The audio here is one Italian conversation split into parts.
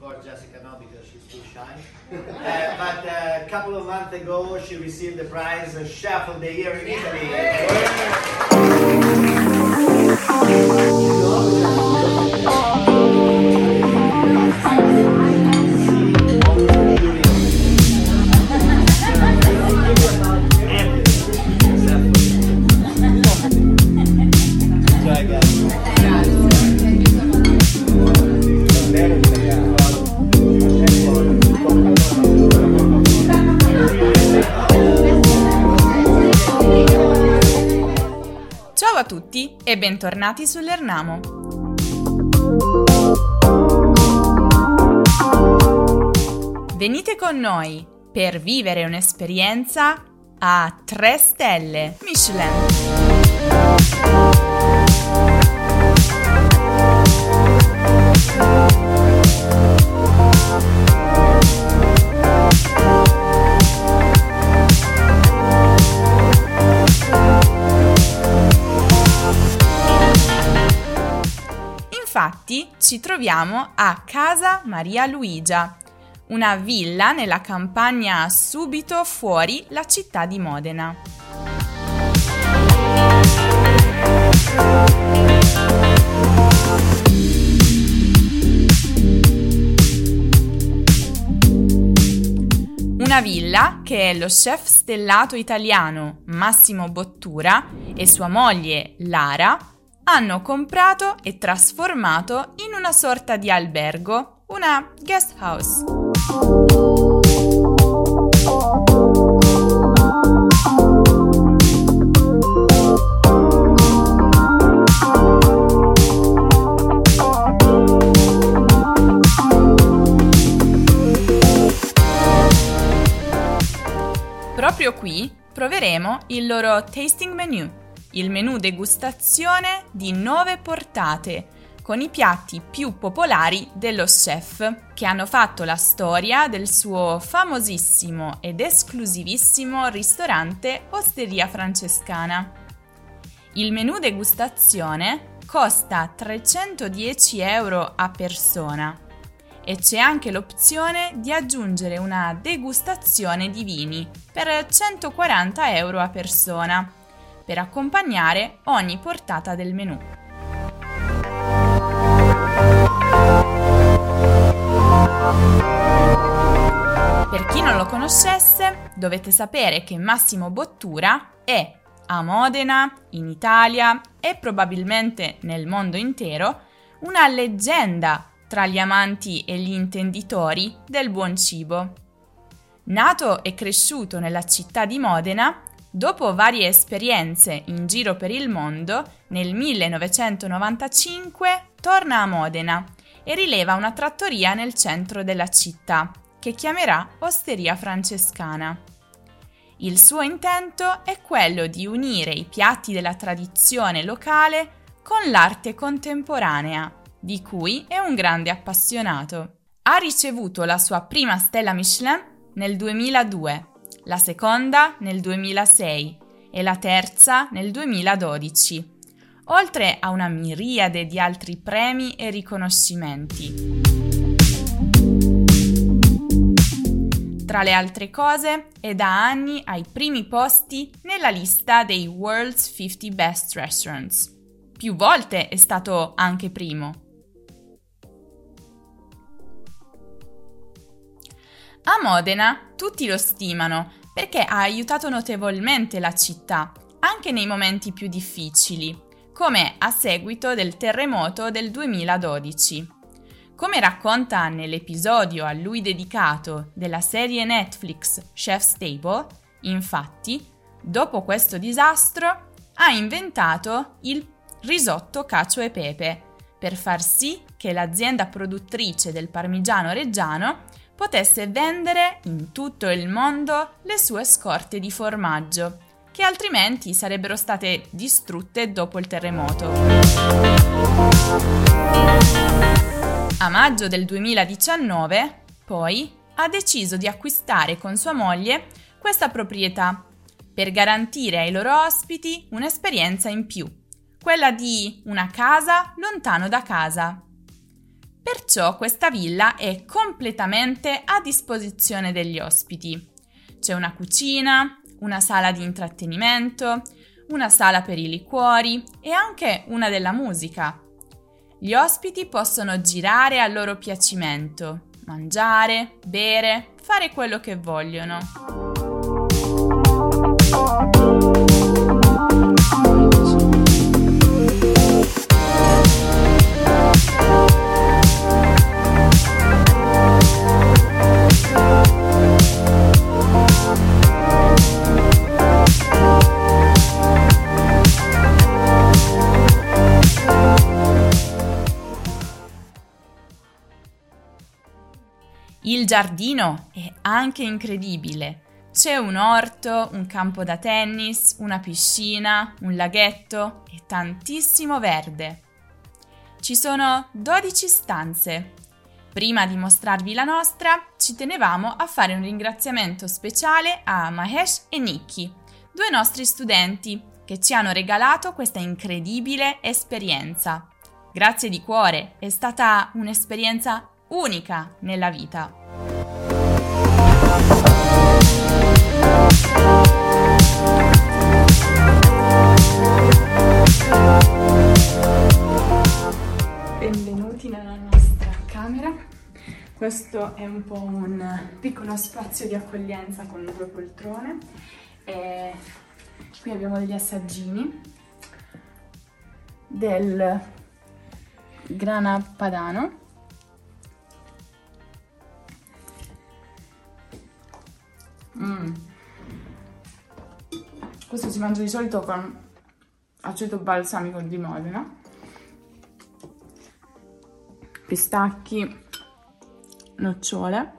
course, Jessica no, because she's too shy. uh, but uh, a couple of months ago, she received the prize of Chef of the Year in Italy. a e bentornati sull'Ernamo. Venite con noi per vivere un'esperienza a 3 stelle Michelin. Infatti ci troviamo a Casa Maria Luigia, una villa nella campagna subito fuori la città di Modena. Una villa che lo chef stellato italiano Massimo Bottura e sua moglie Lara hanno comprato e trasformato in una sorta di albergo, una guest house. Proprio qui proveremo il loro tasting menu, il menù degustazione di 9 portate con i piatti più popolari dello chef che hanno fatto la storia del suo famosissimo ed esclusivissimo ristorante Osteria Francescana. Il menù degustazione costa 310 euro a persona e c'è anche l'opzione di aggiungere una degustazione di vini per 140 euro a persona per accompagnare ogni portata del menù. Per chi non lo conoscesse, dovete sapere che Massimo Bottura è a Modena, in Italia e probabilmente nel mondo intero una leggenda tra gli amanti e gli intenditori del buon cibo. Nato e cresciuto nella città di Modena, dopo varie esperienze in giro per il mondo, nel 1995 torna a Modena e rileva una trattoria nel centro della città, che chiamerà Osteria Francescana. Il suo intento è quello di unire i piatti della tradizione locale con l'arte contemporanea, di cui è un grande appassionato. Ha ricevuto la sua prima stella Michelin nel 2002, la seconda nel 2006 e la terza nel 2012, oltre a una miriade di altri premi e riconoscimenti. Tra le altre cose, è da anni ai primi posti nella lista dei World's 50 Best Restaurants. Più volte è stato anche primo. A Modena tutti lo stimano perché ha aiutato notevolmente la città, anche nei momenti più difficili, come a seguito del terremoto del 2012. Come racconta nell'episodio a lui dedicato della serie Netflix Chef's Table, infatti, dopo questo disastro ha inventato il risotto cacio e pepe per far sì che l'azienda produttrice del parmigiano reggiano potesse vendere in tutto il mondo le sue scorte di formaggio, che altrimenti sarebbero state distrutte dopo il terremoto. A maggio del 2019, poi, ha deciso di acquistare con sua moglie questa proprietà per garantire ai loro ospiti un'esperienza in più, quella di una casa lontano da casa. Perciò questa villa è completamente a disposizione degli ospiti. C'è una cucina, una sala di intrattenimento, una sala per i liquori e anche una della musica. Gli ospiti possono girare a loro piacimento, mangiare, bere, fare quello che vogliono. Il giardino è anche incredibile. C'è un orto, un campo da tennis, una piscina, un laghetto e tantissimo verde. Ci sono 12 stanze. Prima di mostrarvi la nostra, ci tenevamo a fare un ringraziamento speciale a Mahesh e Nikki, due nostri studenti che ci hanno regalato questa incredibile esperienza. Grazie di cuore, è stata un'esperienza unica nella vita. Benvenuti nella nostra camera. Questo è un po' un piccolo spazio di accoglienza con due poltrone. E qui abbiamo degli assaggini del grana padano Mm. Questo si mangia di solito con aceto balsamico di Modena, pistacchi, nocciole.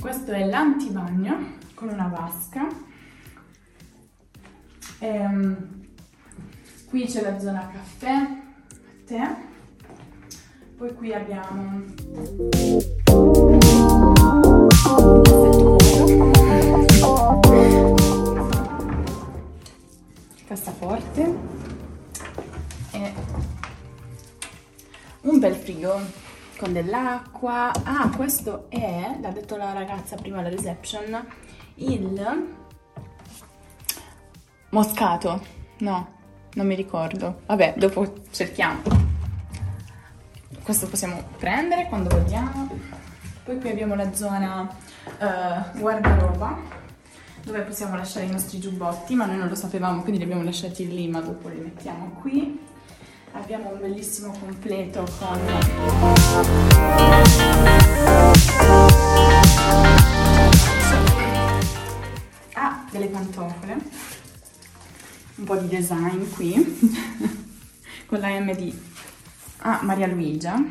Questo è l'antibagno con una vasca. E, um, qui c'è la zona caffè, tè. Poi qui abbiamo cassaforte e un bel frigo con dell'acqua. Ah, questo è, l'ha detto la ragazza prima alla reception, il moscato. No, non mi ricordo. Vabbè, dopo cerchiamo questo possiamo prendere quando vogliamo. Poi qui abbiamo la zona uh, guardaroba dove possiamo lasciare i nostri giubbotti, ma noi non lo sapevamo, quindi li abbiamo lasciati lì, ma dopo li mettiamo qui. Abbiamo un bellissimo completo con ah, delle pantofole, un po' di design qui con la M di a Maria Luigia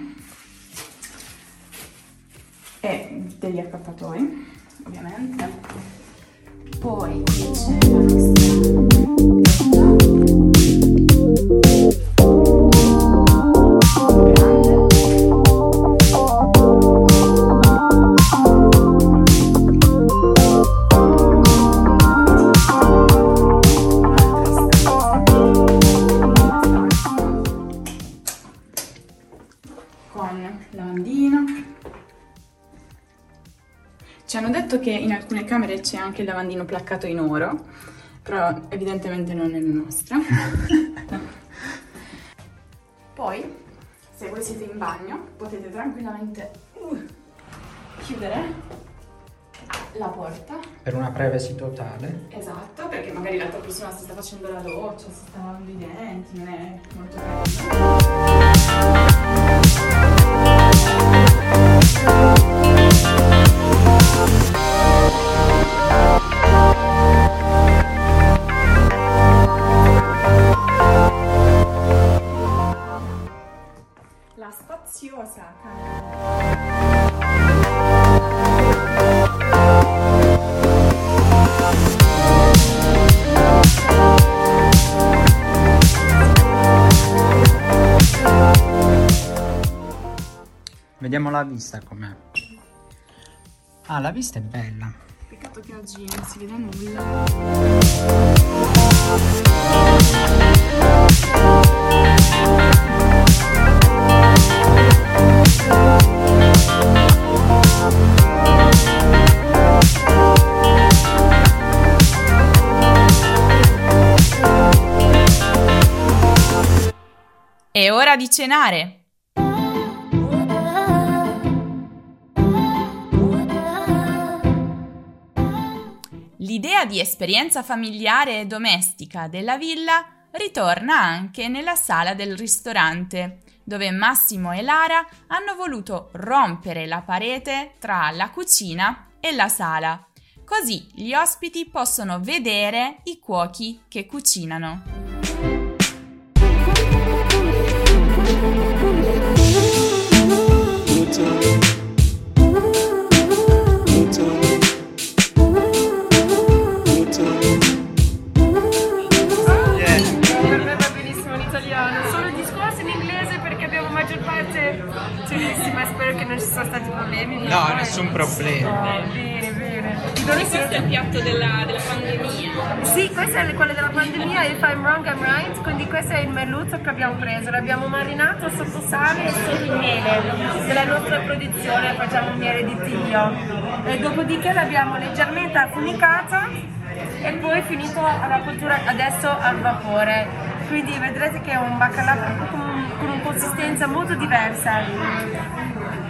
e degli accattatori ovviamente. Poi c'è la nostra Ci hanno detto che in alcune camere c'è anche il lavandino placcato in oro, però evidentemente non nella nostra. Poi, se voi siete in bagno, potete tranquillamente uh, chiudere la porta. Per una privacy totale. Esatto, perché magari l'altra persona si sta facendo la doccia, si sta lavando i denti, non è molto carino. Vediamo la vista com'è. Ah, la vista è bella. Peccato che oggi non si vede nulla. È ora di cenare! L'idea di esperienza familiare e domestica della villa ritorna anche nella sala del ristorante, dove Massimo e Lara hanno voluto rompere la parete tra la cucina e la sala, così gli ospiti possono vedere i cuochi che cucinano. Yeah. Tedeschi, ma spero che non ci siano stati problemi. No, nessun problema. Bene, bene. È questo siete? il piatto della, della pandemia. Sì, questo è quello della pandemia, if I'm wrong I'm right, quindi questo è il merluzzo che abbiamo preso, l'abbiamo marinato sotto sale e sotto il miele della nostra produzione, facciamo un miele di tiglio. E dopodiché l'abbiamo leggermente affumicato e poi finito alla cottura adesso al vapore. Quindi vedrete che è un baccalà con, con una consistenza molto diversa.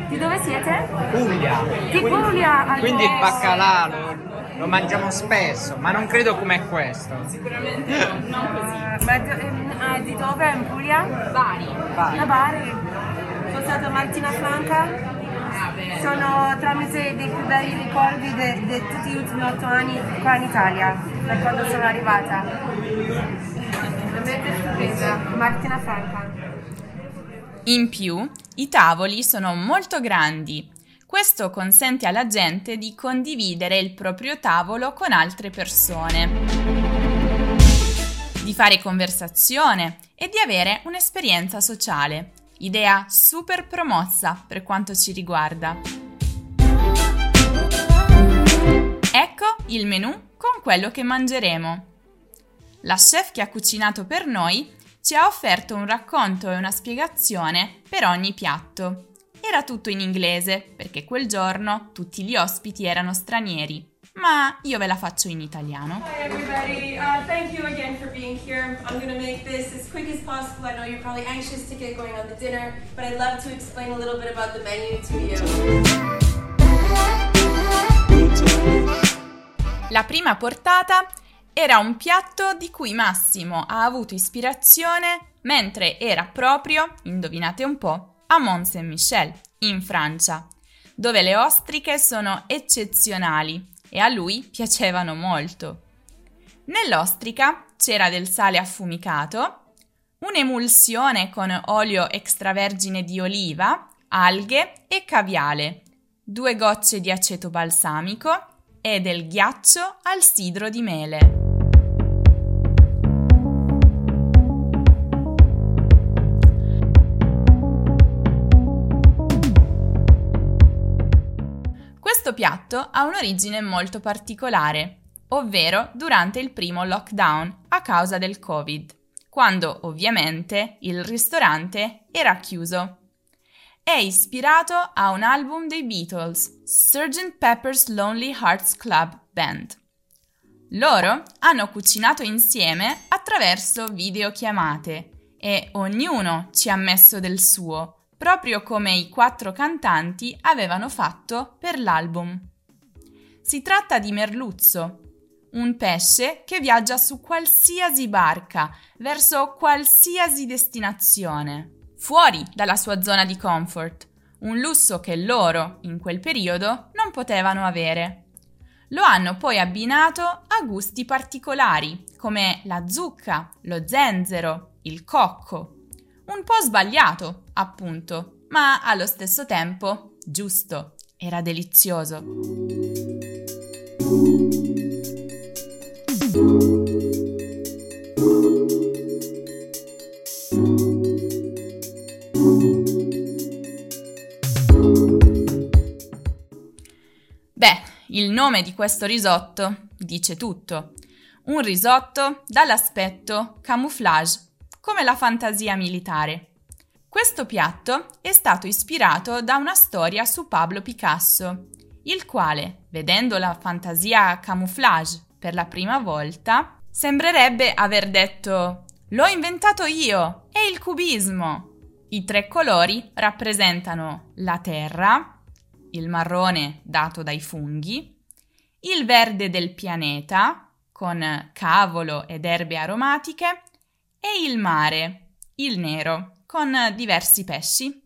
Di dove siete? Puglia. Di Puglia! ah, Quindi il baccalà lo, lo mangiamo spesso, ma non credo come questo. Sicuramente no, non così. Eh, ma di- ah, di dove? In Puglia? Bari. Vai. Da Bari. Sono stata a Martina Franca. Sono tramite dei più belli ricordi di tutti gli ultimi otto anni qua in Italia, da quando sono arrivata. Veramente stupenda. Martina Franca. In più, i tavoli sono molto grandi. Questo consente alla gente di condividere il proprio tavolo con altre persone, di fare conversazione e di avere un'esperienza sociale. Idea super promossa per quanto ci riguarda. Ecco il menù con quello che mangeremo. La chef che ha cucinato per noi ci ha offerto un racconto e una spiegazione per ogni piatto. Era tutto in inglese, perché quel giorno tutti gli ospiti erano stranieri, ma io ve la faccio in italiano. Hi everybody, uh, thank you again for being here. I'm gonna make this as quick as possible. I know you're probably anxious to get going on the dinner, but I'd love to explain a little bit about the menu to you. La prima portata era un piatto di cui Massimo ha avuto ispirazione mentre era proprio, indovinate un po', a Mont Saint-Michel, in Francia, dove le ostriche sono eccezionali e a lui piacevano molto. Nell'ostrica c'era del sale affumicato, un'emulsione con olio extravergine di oliva, alghe e caviale, due gocce di aceto balsamico e del ghiaccio al sidro di mele. Questo piatto ha un'origine molto particolare, ovvero durante il primo lockdown a causa del Covid, quando ovviamente il ristorante era chiuso. È ispirato a un album dei Beatles, Sgt. Pepper's Lonely Hearts Club Band. Loro hanno cucinato insieme attraverso videochiamate e ognuno ci ha messo del suo, proprio come i quattro cantanti avevano fatto per l'album. Si tratta di merluzzo, un pesce che viaggia su qualsiasi barca, verso qualsiasi destinazione, fuori dalla sua zona di comfort, un lusso che loro, in quel periodo, non potevano avere. Lo hanno poi abbinato a gusti particolari, come la zucca, lo zenzero, il cocco. Un po' sbagliato, appunto, ma allo stesso tempo giusto. Era delizioso. Beh, Il nome di questo risotto dice tutto. Un risotto dall'aspetto camouflage, come la fantasia militare. Questo piatto è stato ispirato da una storia su Pablo Picasso, il quale, vedendo la fantasia camouflage per la prima volta, sembrerebbe aver detto L'ho inventato io! È il cubismo! I tre colori rappresentano la terra, il marrone dato dai funghi, il verde del pianeta, con cavolo ed erbe aromatiche, e il mare, il nero, con diversi pesci.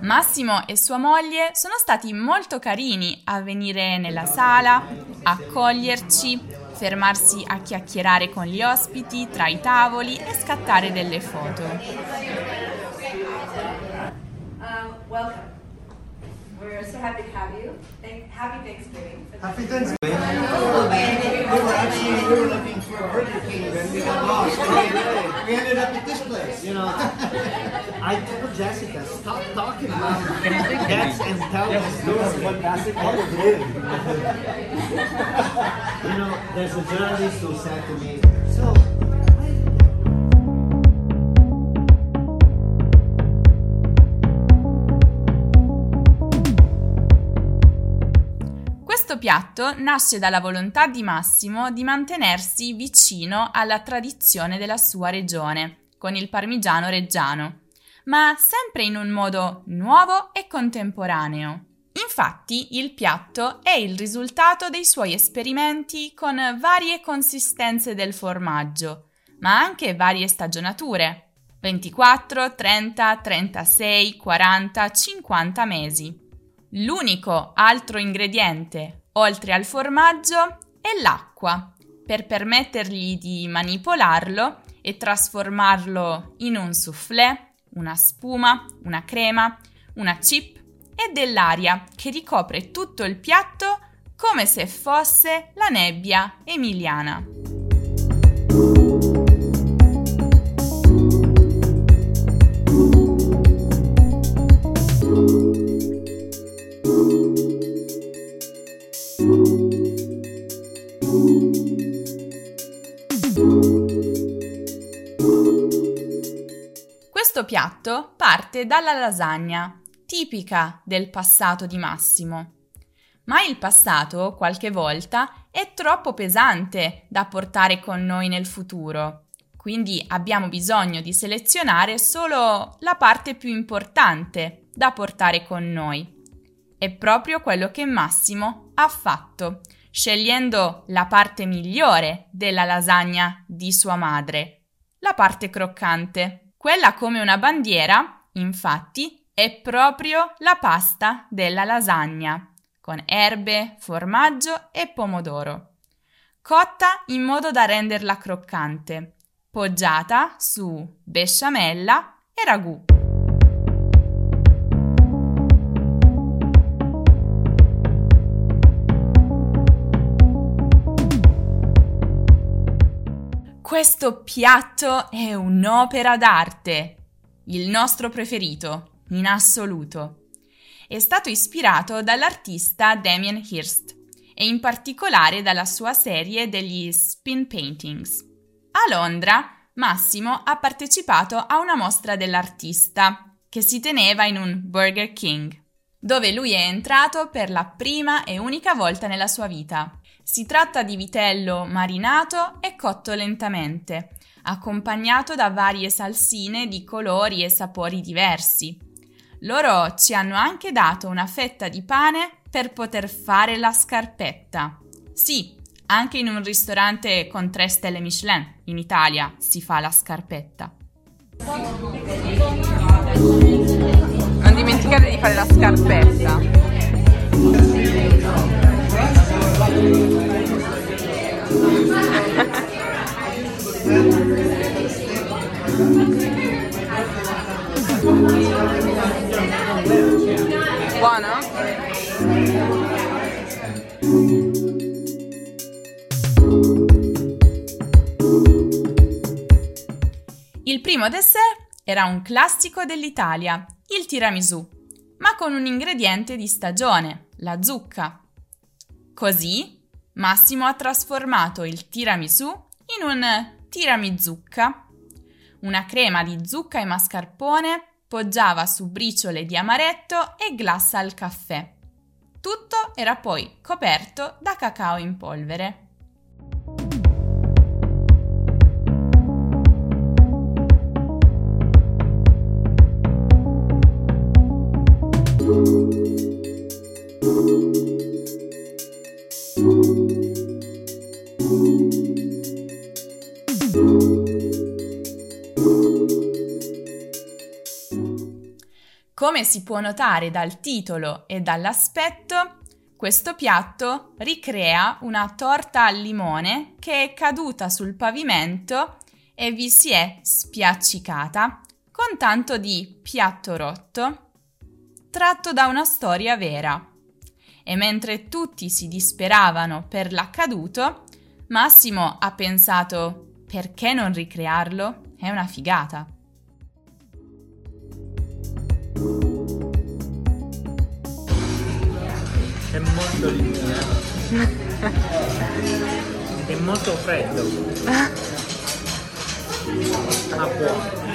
Massimo e sua moglie sono stati molto carini a venire nella sala, accoglierci, fermarsi a chiacchierare con gli ospiti tra i tavoli e scattare delle foto. Welcome. We're so happy to have you. Thank, happy Thanksgiving. Happy Thanksgiving. We were actually we were looking for Burger King and we got lost. We ended up at this place. You know, I told Jessica, stop talking about cats and tell us stories. Fantastic. you know, there's a journalist who said to me, so. Piatto nasce dalla volontà di Massimo di mantenersi vicino alla tradizione della sua regione, con il parmigiano reggiano, ma sempre in un modo nuovo e contemporaneo. Infatti, il piatto è il risultato dei suoi esperimenti con varie consistenze del formaggio, ma anche varie stagionature. 24, 30, 36, 40, 50 mesi. L'unico altro ingrediente, oltre al formaggio, è l'acqua, per permettergli di manipolarlo e trasformarlo in un soufflé, una spuma, una crema, una chip e dell'aria che ricopre tutto il piatto come se fosse la nebbia emiliana. Questo piatto parte dalla lasagna, tipica del passato di Massimo. Ma il passato, qualche volta, è troppo pesante da portare con noi nel futuro. Quindi abbiamo bisogno di selezionare solo la parte più importante da portare con noi. È proprio quello che Massimo ha fatto, scegliendo la parte migliore della lasagna di sua madre, la parte croccante. Quella come una bandiera, infatti, è proprio la pasta della lasagna, con erbe, formaggio e pomodoro. Cotta in modo da renderla croccante, poggiata su besciamella e ragù. Questo piatto è un'opera d'arte, il nostro preferito, in assoluto. È stato ispirato dall'artista Damien Hirst e in particolare dalla sua serie degli spin paintings. A Londra, Massimo ha partecipato a una mostra dell'artista che si teneva in un Burger King, dove lui è entrato per la prima e unica volta nella sua vita. Si tratta di vitello marinato e cotto lentamente, accompagnato da varie salsine di colori e sapori diversi. Loro ci hanno anche dato una fetta di pane per poter fare la scarpetta. Sì, anche in un ristorante con tre stelle Michelin in Italia si fa la scarpetta. Non dimenticate di fare la scarpetta. Era un classico dell'Italia, il tiramisù, ma con un ingrediente di stagione, la zucca. Così Massimo ha trasformato il tiramisù in un tiramizucca. Una crema di zucca e mascarpone poggiava su briciole di amaretto e glassa al caffè. Tutto era poi coperto da cacao in polvere. Come si può notare dal titolo e dall'aspetto, questo piatto ricrea una torta al limone che è caduta sul pavimento e vi si è spiaccicata con tanto di piatto rotto, tratto da una storia vera. E mentre tutti si disperavano per l'accaduto, Massimo ha pensato perché non ricrearlo? È una figata. È molto liquido. È molto freddo. Ma buono.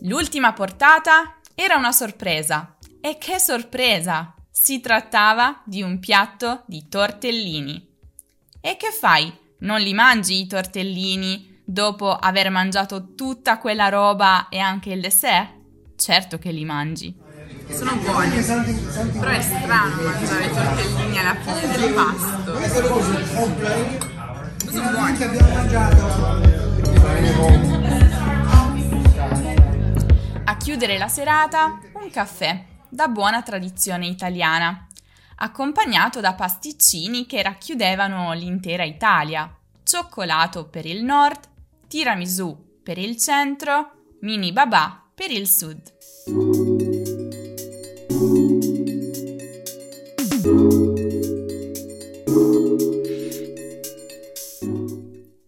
L'ultima portata era una sorpresa. E che sorpresa! Si trattava di un piatto di tortellini. E che fai? Non li mangi i tortellini dopo aver mangiato tutta quella roba e anche il dessert? Certo che li mangi. Sono buoni, però è strano mangiare i tortellini alla fine del pasto. Sono buoni. A chiudere la serata, un caffè, da buona tradizione italiana, accompagnato da pasticcini che racchiudevano l'intera Italia, cioccolato per il nord, tiramisù per il centro, mini babà per il sud.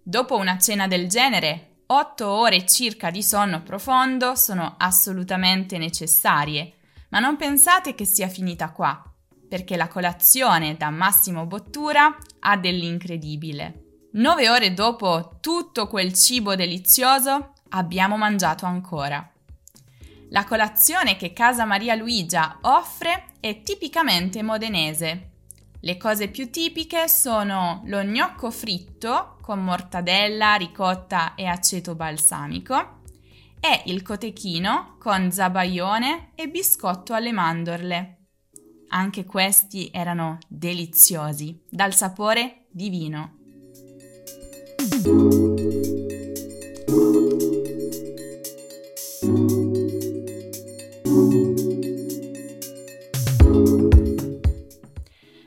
Dopo una cena del genere, 8 ore circa di sonno profondo sono assolutamente necessarie, ma non pensate che sia finita qua, perché la colazione da Massimo Bottura ha dell'incredibile. 9 ore dopo tutto quel cibo delizioso, abbiamo mangiato ancora. La colazione che Casa Maria Luigia offre è tipicamente modenese. Le cose più tipiche sono lo gnocco fritto con mortadella, ricotta e aceto balsamico e il cotechino con zabaione e biscotto alle mandorle. Anche questi erano deliziosi, dal sapore divino.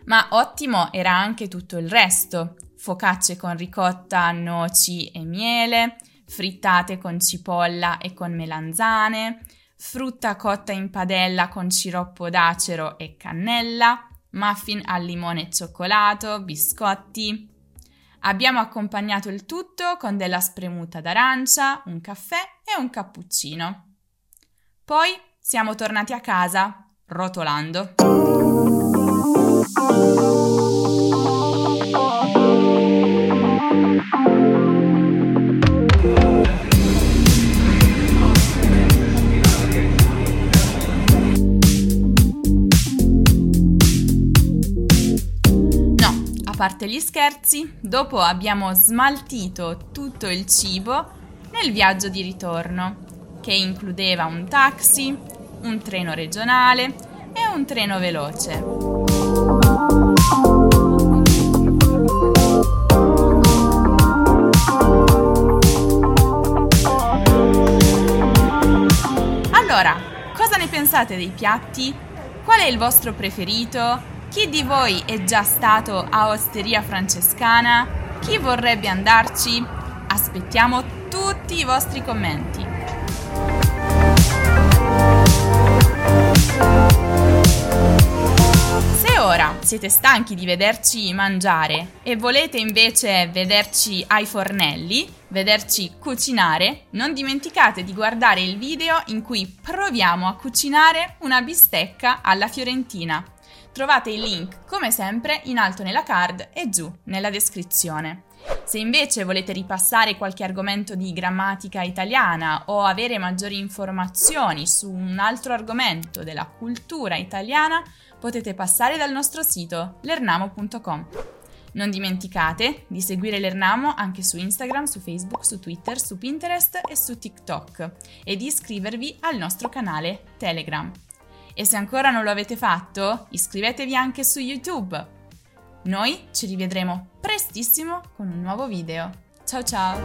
Ma ottimo era anche tutto il resto. Focacce con ricotta, noci e miele, frittate con cipolla e con melanzane, frutta cotta in padella con sciroppo d'acero e cannella, muffin al limone e cioccolato, biscotti. Abbiamo accompagnato il tutto con della spremuta d'arancia, un caffè e un cappuccino. Poi siamo tornati a casa, rotolando. Parte gli scherzi, dopo abbiamo smaltito tutto il cibo nel viaggio di ritorno, che includeva un taxi, un treno regionale e un treno veloce. Allora, cosa ne pensate dei piatti? Qual è il vostro preferito? Chi di voi è già stato a Osteria Francescana? Chi vorrebbe andarci? Aspettiamo tutti i vostri commenti. Se ora siete stanchi di vederci mangiare e volete invece vederci ai fornelli, vederci cucinare, non dimenticate di guardare il video in cui proviamo a cucinare una bistecca alla fiorentina. Trovate il link, come sempre, in alto nella card e giù nella descrizione. Se invece volete ripassare qualche argomento di grammatica italiana o avere maggiori informazioni su un altro argomento della cultura italiana, potete passare dal nostro sito lernamo.com. Non dimenticate di seguire l'Ernamo anche su Instagram, su Facebook, su Twitter, su Pinterest e su TikTok e di iscrivervi al nostro canale Telegram. E se ancora non lo avete fatto, iscrivetevi anche su YouTube. Noi ci rivedremo prestissimo con un nuovo video. Ciao ciao!